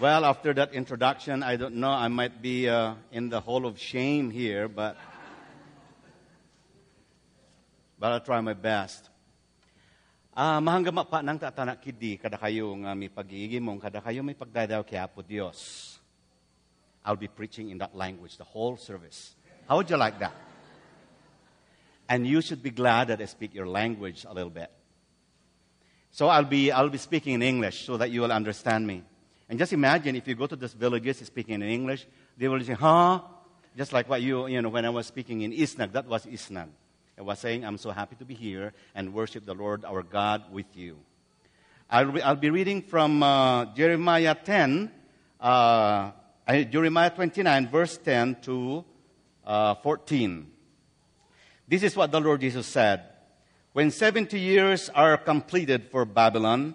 Well, after that introduction, I don't know, I might be uh, in the hall of shame here, but, but I'll try my best. Ah, mahanggama pa nang tatana kidi kada kayo nga mi pagigimong kada kayo may pagdadaw kaya po Dios. I'll be preaching in that language the whole service. How would you like that? And you should be glad that I speak your language a little bit. So I'll be, I'll be speaking in English so that you will understand me. And just imagine if you go to these villages speaking in English, they will say, huh? Just like what you, you know, when I was speaking in Isnag, that was Isnag. I was saying, I'm so happy to be here and worship the Lord our God with you. I'll be, I'll be reading from uh, Jeremiah 10, uh, Jeremiah 29, verse 10 to uh, 14. This is what the Lord Jesus said. When 70 years are completed for Babylon,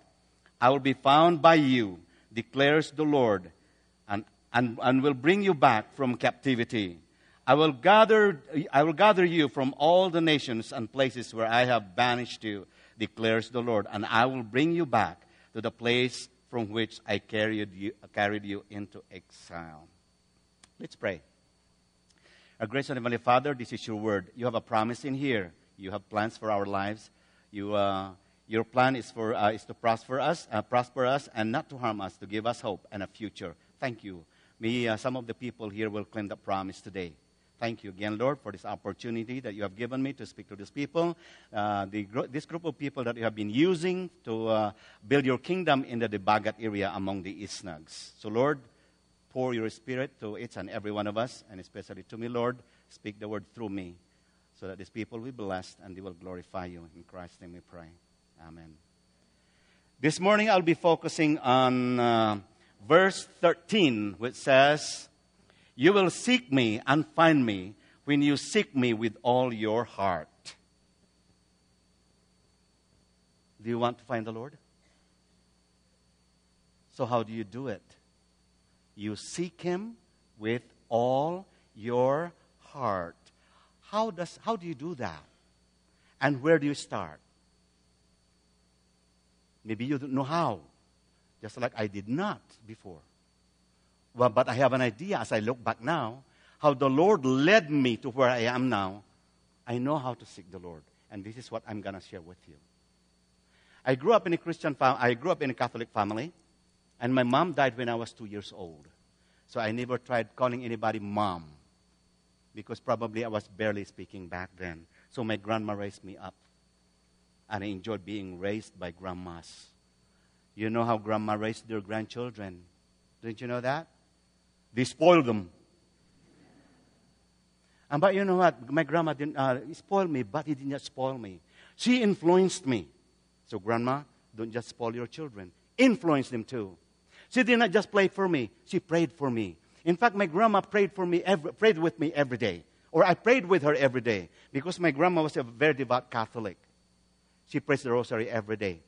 I will be found by you, declares the Lord, and, and, and will bring you back from captivity. I will gather, I will gather you from all the nations and places where I have banished you, declares the Lord, and I will bring you back to the place from which I carried you, carried you into exile. Let's pray. Our gracious Heavenly Father, this is your word. You have a promise in here. You have plans for our lives. You, uh, your plan is, for, uh, is to prosper us, uh, prosper us and not to harm us, to give us hope and a future. Thank you. May uh, some of the people here will claim that promise today. Thank you again, Lord, for this opportunity that you have given me to speak to these people, uh, the, this group of people that you have been using to uh, build your kingdom in the Dibagat area among the Isnags. So, Lord, pour your spirit to each and every one of us, and especially to me, Lord. Speak the word through me, so that these people will be blessed and they will glorify you. In Christ's name we pray. Amen. This morning I'll be focusing on uh, verse 13, which says, you will seek me and find me when you seek me with all your heart. Do you want to find the Lord? So, how do you do it? You seek Him with all your heart. How, does, how do you do that? And where do you start? Maybe you don't know how, just like I did not before. Well, but I have an idea as I look back now how the Lord led me to where I am now. I know how to seek the Lord. And this is what I'm going to share with you. I grew up in a Christian family. I grew up in a Catholic family. And my mom died when I was two years old. So I never tried calling anybody mom. Because probably I was barely speaking back then. So my grandma raised me up. And I enjoyed being raised by grandmas. You know how grandma raised their grandchildren. Didn't you know that? They spoiled them. And but you know what? My grandma didn't uh, spoil me, but he did not spoil me. She influenced me. So, grandma, don't just spoil your children. Influence them too. She did not just play for me, she prayed for me. In fact, my grandma prayed for me, every, prayed with me every day. Or I prayed with her every day because my grandma was a very devout Catholic. She prays the rosary every day.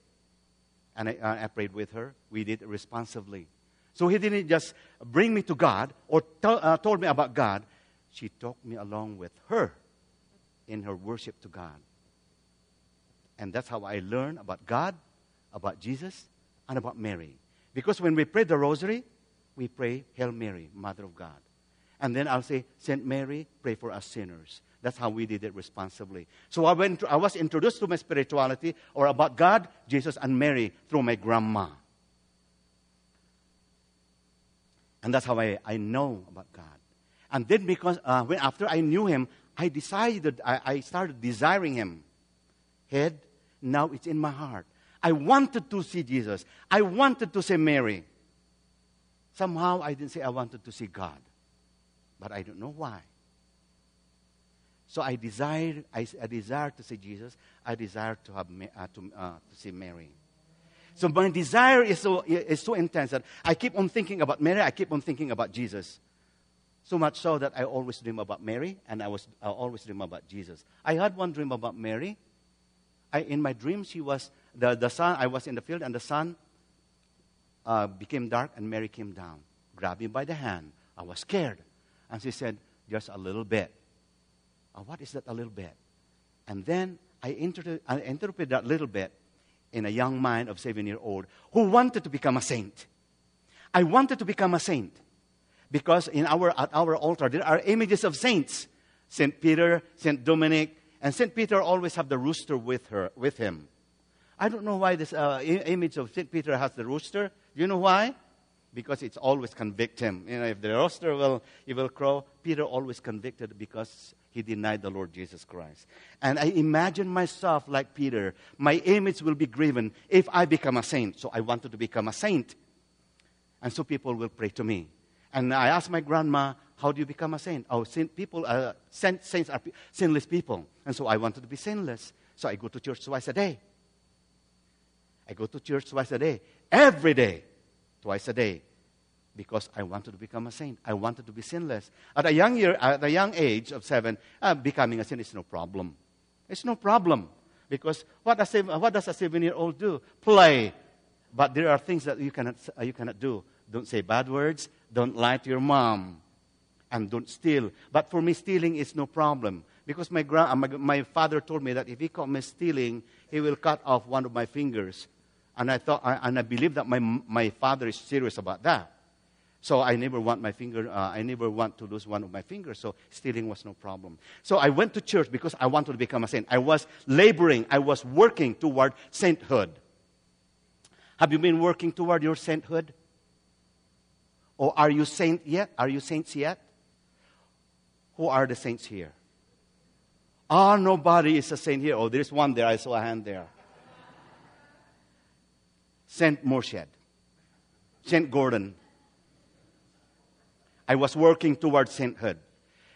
And I, uh, I prayed with her. We did responsively. So he didn't just bring me to God or t- uh, told me about God. She took me along with her in her worship to God. And that's how I learned about God, about Jesus, and about Mary. Because when we pray the rosary, we pray, Hail Mary, Mother of God. And then I'll say, Saint Mary, pray for us sinners. That's how we did it responsibly. So I, went, I was introduced to my spirituality or about God, Jesus, and Mary through my grandma. And that's how I, I know about God. And then because uh, when, after I knew him, I decided, I, I started desiring him. Head, now it's in my heart. I wanted to see Jesus. I wanted to see Mary. Somehow I didn't say I wanted to see God. But I don't know why. So I desire, I, I desire to see Jesus. I desire to, have, uh, to, uh, to see Mary. So my desire is so, is so intense that I keep on thinking about Mary, I keep on thinking about Jesus. So much so that I always dream about Mary and I, was, I always dream about Jesus. I had one dream about Mary. I, in my dream, she was, the, the sun, I was in the field and the sun uh, became dark and Mary came down, grabbed me by the hand. I was scared. And she said, just a little bit. Uh, what is that a little bit? And then I, inter- I interpreted that little bit in a young mind of seven year old who wanted to become a saint. I wanted to become a saint because in our, at our altar there are images of saints. Saint Peter, Saint Dominic, and Saint Peter always have the rooster with her, with him. I don't know why this uh, image of Saint Peter has the rooster. Do you know why? Because it's always convict him. You know, if the rooster will, he will crow, Peter always convicted because he denied the Lord Jesus Christ. And I imagine myself like Peter. My image will be graven if I become a saint. So I wanted to become a saint. And so people will pray to me. And I asked my grandma, how do you become a saint? Oh, saint people, uh, saint, saints are sinless people. And so I wanted to be sinless. So I go to church twice a day. I go to church twice a day. Every day. Twice a day because I wanted to become a saint. I wanted to be sinless. At a young, year, at a young age of seven, uh, becoming a saint is no problem. It's no problem. Because what does, a, what does a seven year old do? Play. But there are things that you cannot, uh, you cannot do. Don't say bad words. Don't lie to your mom. And don't steal. But for me, stealing is no problem. Because my, gra- uh, my, my father told me that if he caught me stealing, he will cut off one of my fingers. And I thought, and I believe that my, my father is serious about that. So I never want my finger, uh, I never want to lose one of my fingers. So stealing was no problem. So I went to church because I wanted to become a saint. I was laboring, I was working toward sainthood. Have you been working toward your sainthood? Or are you saint yet? Are you saints yet? Who are the saints here? Ah, oh, nobody is a saint here. Oh, there's one there. I saw a hand there. Saint Morshed. Saint Gordon. I was working towards sainthood.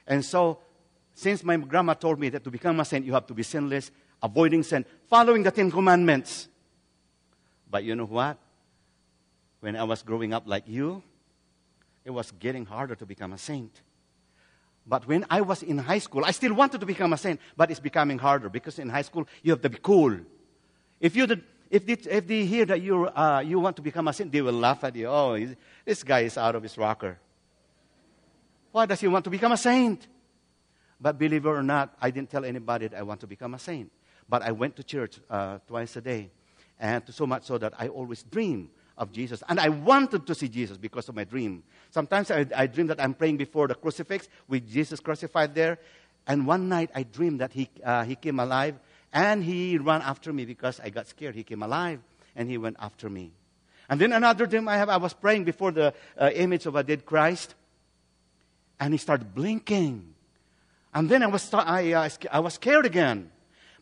And so, since my grandma told me that to become a saint, you have to be sinless, avoiding sin, following the Ten Commandments. But you know what? When I was growing up like you, it was getting harder to become a saint. But when I was in high school, I still wanted to become a saint, but it's becoming harder because in high school, you have to be cool. If, you did, if, they, if they hear that you uh, you want to become a saint, they will laugh at you. Oh, this guy is out of his rocker. Why does he want to become a saint? But believe it or not, I didn't tell anybody that I want to become a saint. But I went to church uh, twice a day, and so much so that I always dream of Jesus. And I wanted to see Jesus because of my dream. Sometimes I, I dream that I'm praying before the crucifix with Jesus crucified there. And one night I dreamed that he, uh, he came alive and he ran after me because I got scared. He came alive and he went after me. And then another dream I have, I was praying before the uh, image of a dead Christ and he started blinking. And then I was, I, uh, I was scared again.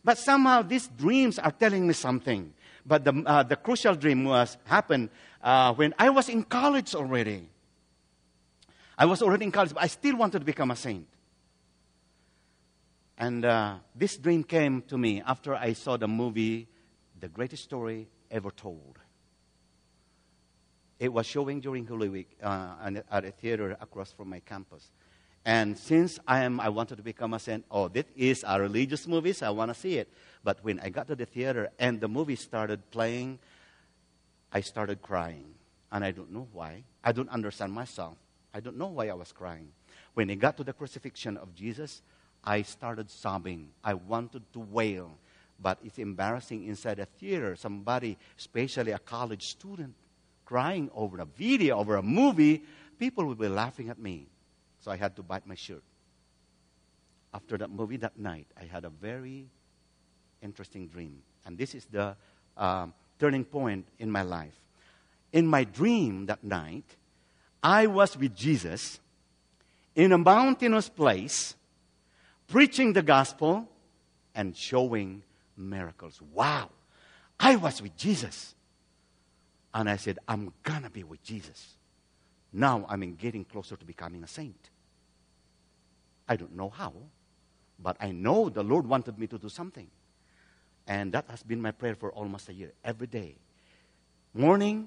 But somehow these dreams are telling me something. But the, uh, the crucial dream was happened uh, when I was in college already. I was already in college, but I still wanted to become a saint. And uh, this dream came to me after I saw the movie, The Greatest Story Ever Told. It was showing during Holy Week uh, at a theater across from my campus. And since I am, I wanted to become a saint. Oh, this is a religious movie, so I want to see it. But when I got to the theater and the movie started playing, I started crying, and I don't know why. I don't understand myself. I don't know why I was crying. When it got to the crucifixion of Jesus, I started sobbing. I wanted to wail, but it's embarrassing inside a theater. Somebody, especially a college student, crying over a video, over a movie, people would be laughing at me. So I had to bite my shirt. After that movie that night, I had a very interesting dream. And this is the um, turning point in my life. In my dream that night, I was with Jesus in a mountainous place, preaching the gospel and showing miracles. Wow! I was with Jesus. And I said, I'm going to be with Jesus. Now I'm getting closer to becoming a saint. I don't know how, but I know the Lord wanted me to do something. And that has been my prayer for almost a year. Every day, Morning,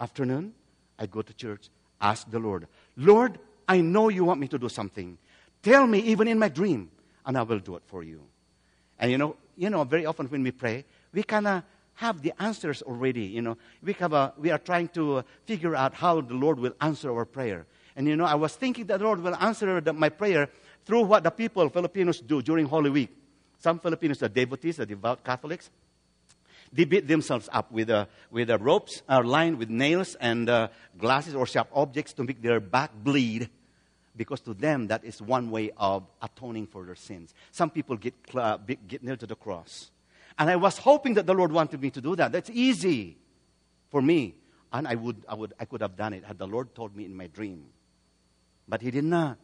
afternoon, I go to church, ask the Lord, Lord, I know you want me to do something. Tell me, even in my dream, and I will do it for you. And you know, you know, very often when we pray, we kind of have the answers already. You know, we, have a, we are trying to figure out how the Lord will answer our prayer. And you know, I was thinking that the Lord will answer the, my prayer through what the people, Filipinos, do during Holy Week. Some Filipinos are devotees, are devout Catholics. They beat themselves up with, uh, with uh, ropes uh, lined with nails and uh, glasses or sharp objects to make their back bleed because to them that is one way of atoning for their sins. Some people get, uh, get nailed to the cross. And I was hoping that the Lord wanted me to do that. That's easy for me. And I, would, I, would, I could have done it had the Lord told me in my dream. But He did not.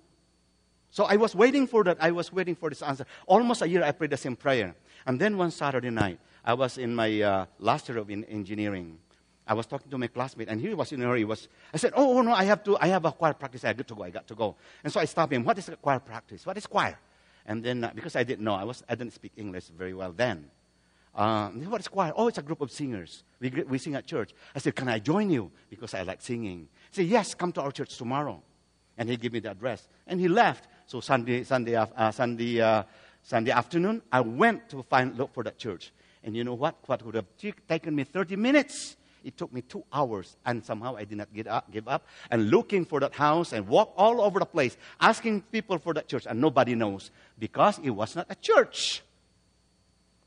So I was waiting for that. I was waiting for this answer. Almost a year I prayed the same prayer. And then one Saturday night, I was in my uh, last year of in engineering. I was talking to my classmate, and he was in a hurry. Was I said, "Oh, oh no, I have to. I have a choir practice. I got to go. I got to go." And so I stopped him. What is choir practice? What is choir? And then uh, because I didn't know, I was I didn't speak English very well then. Uh, what is choir? Oh, it's a group of singers. We, we sing at church. I said, Can I join you? Because I like singing. He said, Yes, come to our church tomorrow. And he gave me the address. And he left. So Sunday, Sunday, uh, Sunday, uh, Sunday afternoon, I went to find, look for that church. And you know what? What would have taken me 30 minutes? It took me two hours, and somehow I did not get up, give up. And looking for that house and walk all over the place, asking people for that church, and nobody knows because it was not a church.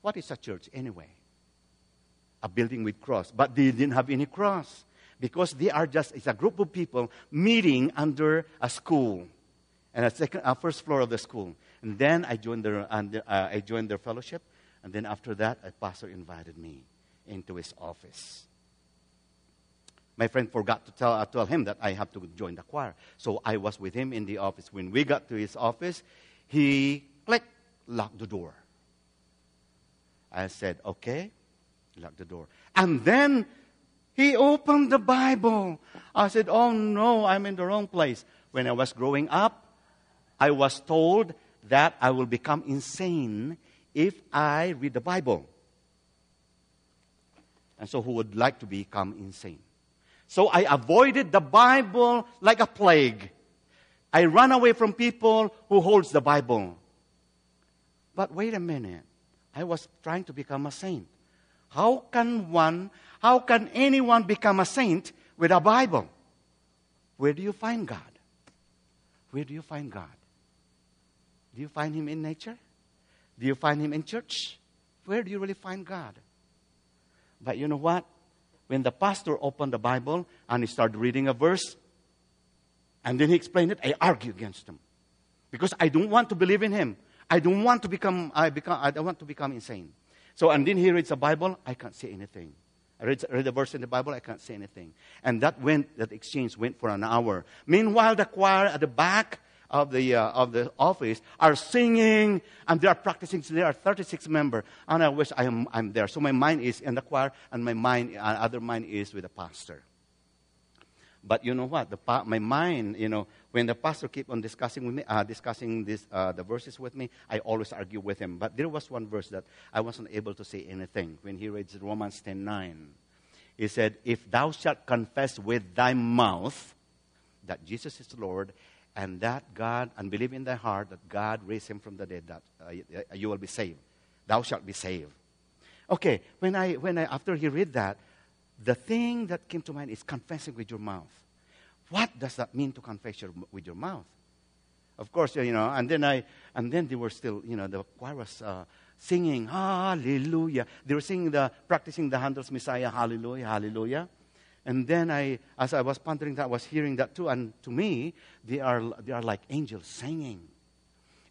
What is a church anyway? A building with cross. But they didn't have any cross because they are just, it's a group of people meeting under a school and a second, a first floor of the school. And then I joined their, uh, I joined their fellowship. And then after that, a pastor invited me into his office. My friend forgot to tell, uh, tell him that I have to join the choir. So I was with him in the office. When we got to his office, he click, locked the door. I said, okay, lock the door. And then he opened the Bible. I said, oh no, I'm in the wrong place. When I was growing up, I was told that I will become insane if I read the Bible. And so, who would like to become insane? So, I avoided the Bible like a plague. I run away from people who holds the Bible. But wait a minute. I was trying to become a saint. How can one, how can anyone become a saint with a Bible? Where do you find God? Where do you find God? Do you find Him in nature? Do you find Him in church? Where do you really find God? But you know what? When the pastor opened the Bible and he started reading a verse, and then he explained it, I argue against him. Because I don't want to believe in him. I don't want to become, I, become, I don't want to become insane. So, and then he reads the Bible, I can't say anything. I read, read the verse in the Bible, I can't say anything. And that went, that exchange went for an hour. Meanwhile, the choir at the back of the, uh, of the office are singing and they are practicing. So there are 36 members. And I wish I am, I'm there. So my mind is in the choir and my mind, uh, other mind is with the pastor. But you know what? The, my mind, you know, when the pastor keep on discussing with me, uh, discussing this, uh, the verses with me, I always argue with him. But there was one verse that I wasn't able to say anything when he reads Romans 10:9. He said, "If thou shalt confess with thy mouth that Jesus is Lord, and that God, and believe in thy heart that God raised him from the dead, that uh, you will be saved. Thou shalt be saved." Okay, when I, when I, after he read that, the thing that came to mind is confessing with your mouth. What does that mean to confess your, with your mouth? Of course, you know, and then I, and then they were still, you know, the choir was uh, singing Hallelujah. They were singing the, practicing the Handel's Messiah, Hallelujah, Hallelujah. And then I, as I was pondering that, I was hearing that too. And to me, they are, they are like angels singing.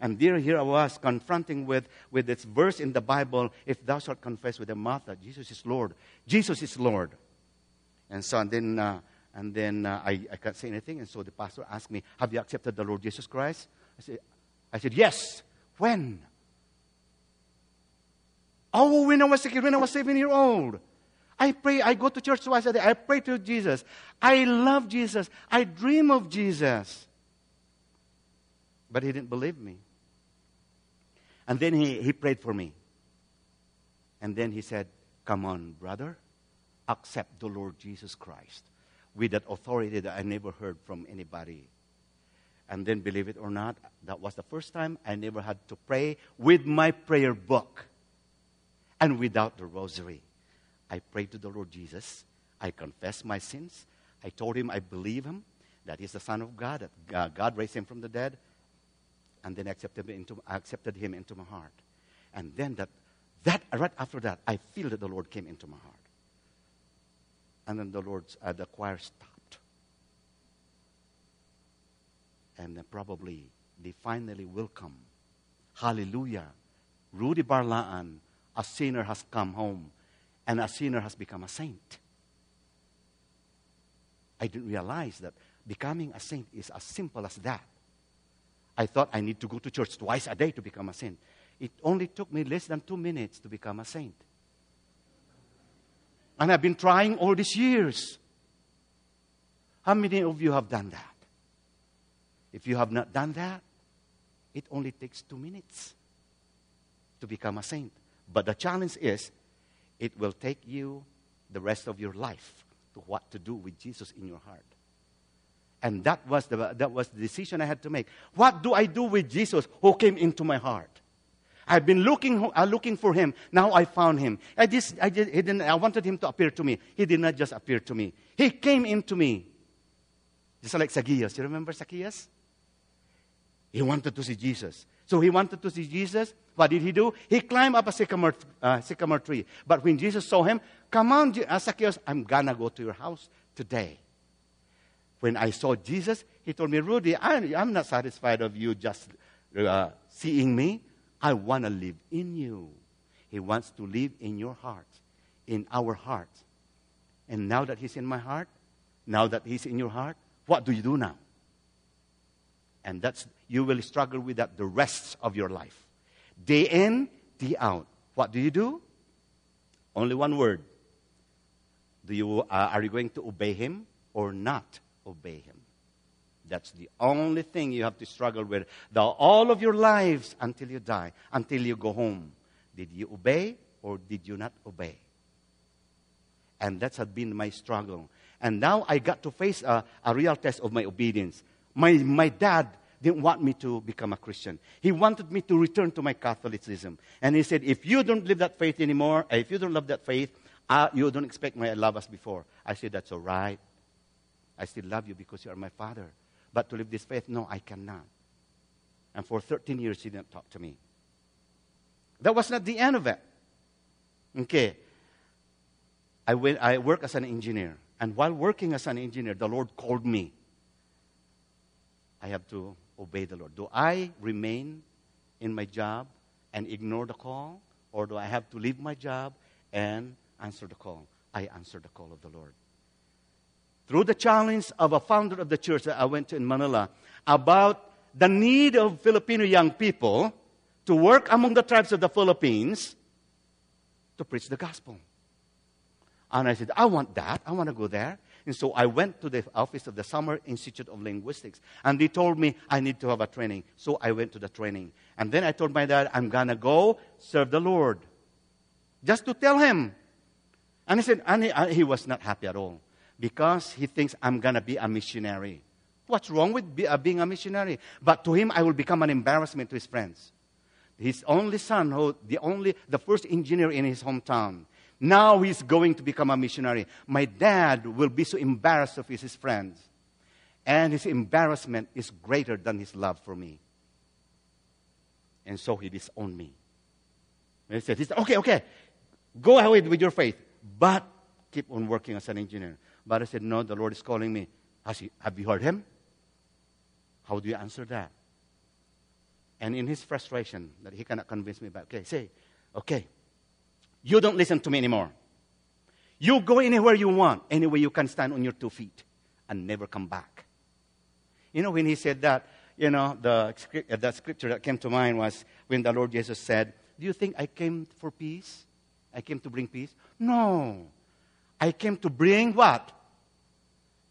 And there, here I was confronting with, with this verse in the Bible if thou shalt confess with the mouth that Jesus is Lord, Jesus is Lord. And so, and then, uh, and then uh, I, I can't say anything. And so the pastor asked me, Have you accepted the Lord Jesus Christ? I said, I said Yes. When? Oh, when I was a kid, when I was seven years old. I pray, I go to church twice a day. I pray to Jesus. I love Jesus. I dream of Jesus. But he didn't believe me. And then he, he prayed for me. And then he said, Come on, brother. accept the Lord Jesus Christ with that authority that I never heard from anybody. And then, believe it or not, that was the first time I never had to pray with my prayer book and without the rosary. I prayed to the Lord Jesus. I confessed my sins. I told him I believe him, that he's the Son of God, that uh, God raised him from the dead. And then I accepted him into, I accepted him into my heart. And then that, that, right after that, I feel that the Lord came into my heart. And then the Lord's, uh, the choir stopped. And then probably they finally will come. Hallelujah. Rudy Barlaan, a sinner, has come home, and a sinner has become a saint. I didn't realize that becoming a saint is as simple as that. I thought I need to go to church twice a day to become a saint. It only took me less than two minutes to become a saint. And I've been trying all these years. How many of you have done that? If you have not done that, it only takes two minutes to become a saint. But the challenge is, it will take you the rest of your life to what to do with Jesus in your heart. And that was the, that was the decision I had to make. What do I do with Jesus who came into my heart? I've been looking, uh, looking for him. Now I found him. I, just, I, just, he didn't, I wanted him to appear to me. He did not just appear to me. He came into me. Just like Zacchaeus. You remember Zacchaeus? He wanted to see Jesus. So he wanted to see Jesus. What did he do? He climbed up a sycamore, uh, sycamore tree. But when Jesus saw him, come on, uh, Zacchaeus, I'm going to go to your house today. When I saw Jesus, he told me, Rudy, I, am not satisfied of you just uh, seeing me. I want to live in you. He wants to live in your heart, in our heart. And now that He's in my heart, now that He's in your heart, what do you do now? And that's, you will struggle with that the rest of your life. Day in, day out. What do you do? Only one word. Do you, uh, are you going to obey Him or not obey Him? That's the only thing you have to struggle with the, all of your lives until you die, until you go home. Did you obey or did you not obey? And that's had been my struggle. And now I got to face a, a real test of my obedience. My, my dad didn't want me to become a Christian. He wanted me to return to my Catholicism. And he said, if you don't live that faith anymore, if you don't love that faith, uh, you don't expect my love as before. I said, that's all right. I still love you because you are my father. But to live this faith, no, I cannot. And for 13 years, he didn't talk to me. That was not the end of it. Okay. I, went, I work as an engineer. And while working as an engineer, the Lord called me. I have to obey the Lord. Do I remain in my job and ignore the call? Or do I have to leave my job and answer the call? I answer the call of the Lord through the challenge of a founder of the church that I went to in Manila about the need of Filipino young people to work among the tribes of the Philippines to preach the gospel. And I said, I want that. I want to go there. And so I went to the office of the Summer Institute of Linguistics. And they told me I need to have a training. So I went to the training. And then I told my dad, I'm going to go serve the Lord. Just to tell him. And he said, and he, he was not happy at all because he thinks I'm going to be a missionary. What's wrong with be, uh, being a missionary? But to him, I will become an embarrassment to his friends. His only son, who, the, only, the first engineer in his hometown, now he's going to become a missionary. My dad will be so embarrassed of his, friends. And his embarrassment is greater than his love for me. And so he disowned me. And he said, okay, okay, go ahead with your faith, but keep on working as an engineer. But I said, No, the Lord is calling me. He, have you heard him? How do you answer that? And in his frustration that he cannot convince me back, okay, say, okay, you don't listen to me anymore. You go anywhere you want, anywhere you can stand on your two feet and never come back. You know, when he said that, you know, the, uh, the scripture that came to mind was when the Lord Jesus said, Do you think I came for peace? I came to bring peace? No. I came to bring what?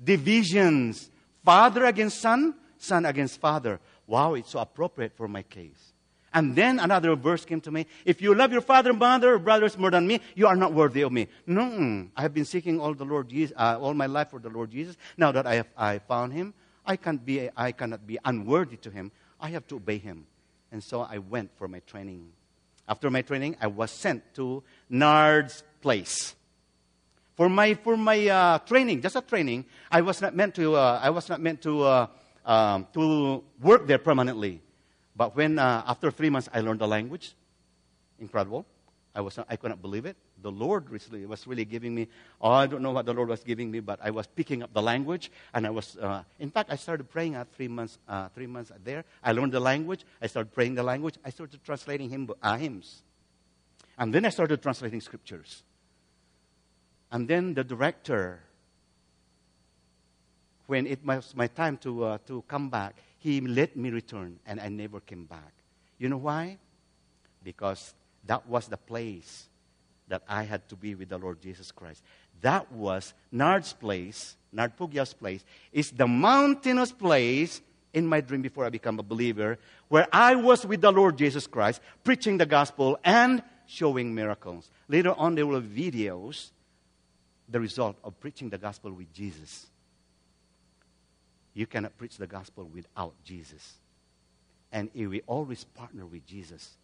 Divisions. Father against son, son against father. Wow, it's so appropriate for my case. And then another verse came to me. If you love your father, and mother, brothers more than me, you are not worthy of me. No, I have been seeking all the Lord Jesus, uh, all my life for the Lord Jesus. Now that I have I found him, I, can't be, I cannot be unworthy to him. I have to obey him. And so I went for my training. After my training, I was sent to Nard's place. For my, for my uh, training, just a training, I was not meant to, uh, I was not meant to, uh, um, to work there permanently. But when, uh, after three months, I learned the language, incredible. I, was not, I couldn't believe it. The Lord was really giving me, oh, I don't know what the Lord was giving me, but I was picking up the language. And I was, uh, in fact, I started praying at three months, uh, three months there. I learned the language. I started praying the language. I started translating hymn, uh, hymns. And then I started translating scriptures. And then the director, when it was my time to, uh, to come back, he let me return, and I never came back. You know why? Because that was the place that I had to be with the Lord Jesus Christ. That was Nard's place, Nard Pugyao's place, is the mountainous place in my dream before I became a believer, where I was with the Lord Jesus Christ, preaching the gospel and showing miracles. Later on, there were videos, the result of preaching the gospel with Jesus. You cannot preach the gospel without Jesus. And if we always partner with Jesus,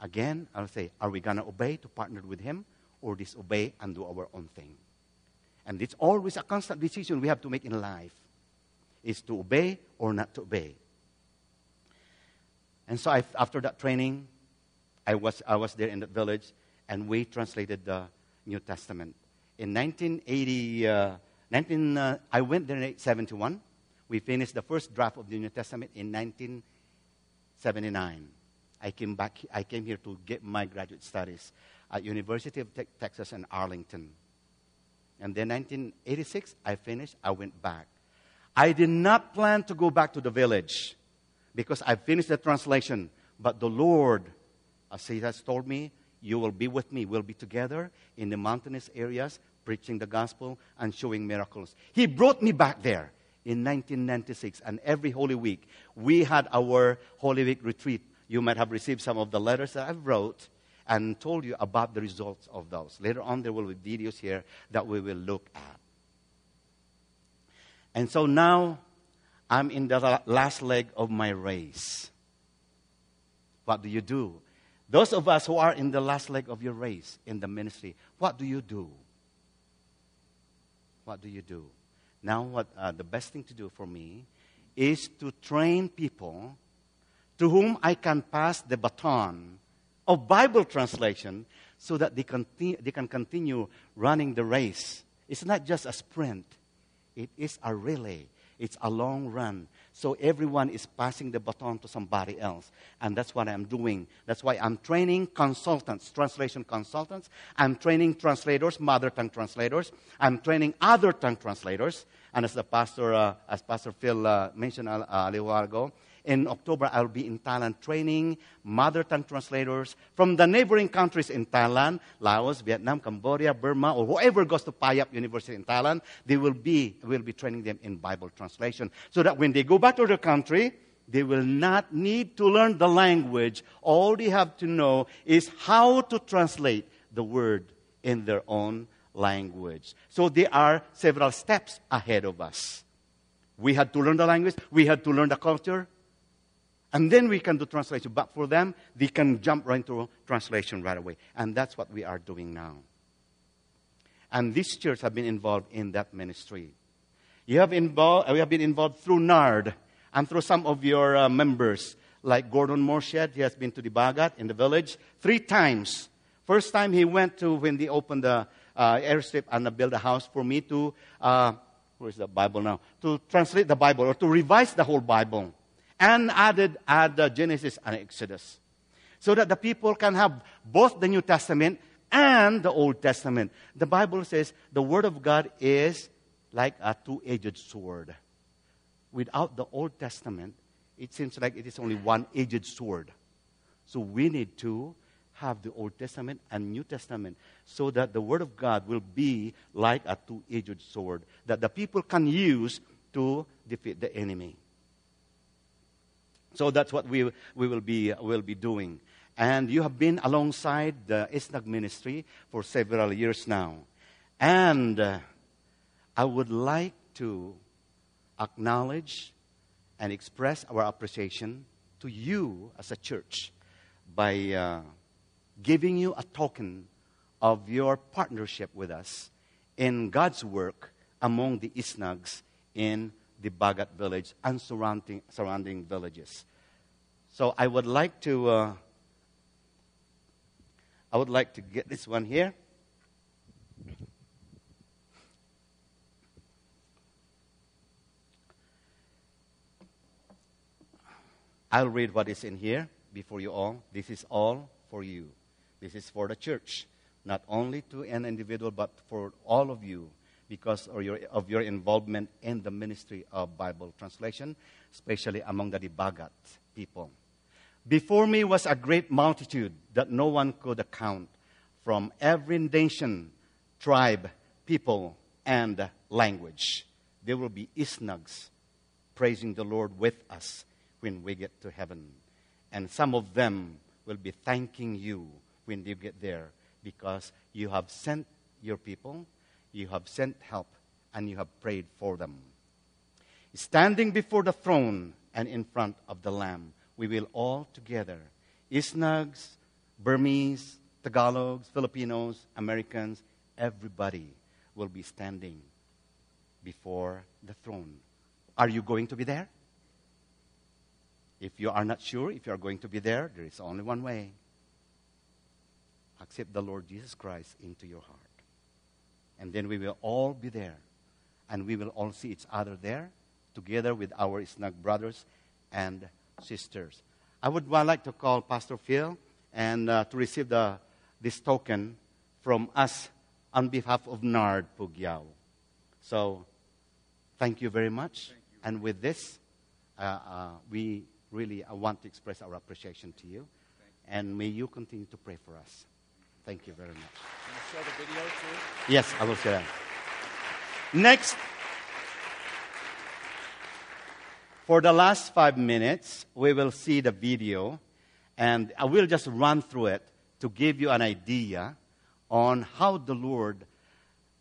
Again, I'll say, are we going to obey to partner with Him or disobey and do our own thing? And it's always a constant decision we have to make in life is to obey or not to obey. And so I, after that training, I was, I was there in that village and we translated the New Testament. In 1980, uh, 19, uh, I went there in 1971. We finished the first draft of the New Testament in 1979. I came back, I came here to get my graduate studies at University of te- Texas in Arlington. And then 1986, I finished, I went back. I did not plan to go back to the village because I finished the translation. But the Lord, as He has told me, you will be with me. We'll be together in the mountainous areas, preaching the gospel and showing miracles. He brought me back there in 1996, and every Holy Week, we had our Holy Week retreat you might have received some of the letters that I've wrote and told you about the results of those. Later on, there will be videos here that we will look at. And so now I'm in the last leg of my race. What do you do? Those of us who are in the last leg of your race in the ministry, what do you do? What do you do? Now, what uh, the best thing to do for me is to train people to whom I can pass the baton of Bible translation so that they, conti- they can continue running the race. It's not just a sprint, it is a relay, it's a long run. So everyone is passing the baton to somebody else. And that's what I'm doing. That's why I'm training consultants, translation consultants. I'm training translators, mother tongue translators. I'm training other tongue translators. And as the pastor, uh, as Pastor Phil uh, mentioned a, a little while ago, in October, I'll be in Thailand training mother tongue translators from the neighboring countries in Thailand, Laos, Vietnam, Cambodia, Burma, or whoever goes to Payap University in Thailand, they will be, will be training them in Bible translation. So that when they go back to their country, they will not need to learn the language. All they have to know is how to translate the word in their own language. So there are several steps ahead of us. We had to learn the language, we had to learn the culture, and then we can do translation. But for them, they can jump right into translation right away. And that's what we are doing now. And this church have been involved in that ministry. You have involved, we have been involved through NARD and through some of your uh, members, like Gordon Morshed. He has been to Dibagat in the village three times. First time he went to when they opened the uh, airstrip and built a house for me to, uh, where's the Bible now? To translate the Bible or to revise the whole Bible and added at the Genesis and Exodus. So that the people can have both the New Testament and the Old Testament. The Bible says the Word of God is like a two edged sword. Without the Old Testament, it seems like it is only one edged sword. So we need to have the Old Testament and New Testament so that the Word of God will be like a two edged sword that the people can use to defeat the enemy. So that's what we, we will, be, will be doing. And you have been alongside the ISNAG ministry for several years now. And uh, I would like to acknowledge and express our appreciation to you as a church by uh, giving you a token of your partnership with us in God's work among the Isnags in Dibagat village and surrounding, surrounding villages. So I would like to uh, I would like to get this one here. I'll read what is in here before you all. This is all for you. This is for the church, not only to an individual, but for all of you because of your, of your involvement in the ministry of Bible translation, especially among the Dibagat people. Before me was a great multitude that no one could account from every nation, tribe, people, and language. There will be isnags praising the Lord with us when we get to heaven. And some of them will be thanking you when you get there because you have sent your people you have sent help and you have prayed for them. Standing before the throne and in front of the Lamb, we will all together, Isnags, Burmese, Tagalogs, Filipinos, Americans, everybody will be standing before the throne. Are you going to be there? If you are not sure if you are going to be there, there is only one way. Accept the Lord Jesus Christ into your heart. And then we will all be there. And we will all see each other there together with our Isnag brothers and sisters. I would like to call Pastor Phil and uh, to receive the, this token from us on behalf of NARD Pugyao. So, thank you very much. And with this, uh, uh, we really uh, want to express our appreciation to you. And may you continue to pray for us. Thank you very much. Show the video too? Yes, I will share that. Next, for the last five minutes, we will see the video, and I will just run through it to give you an idea on how the Lord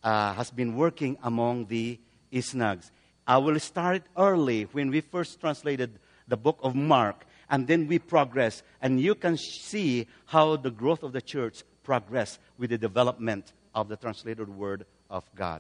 uh, has been working among the Isnags. I will start early when we first translated the book of Mark, and then we progress, and you can see how the growth of the church progress with the development of the translated word of God.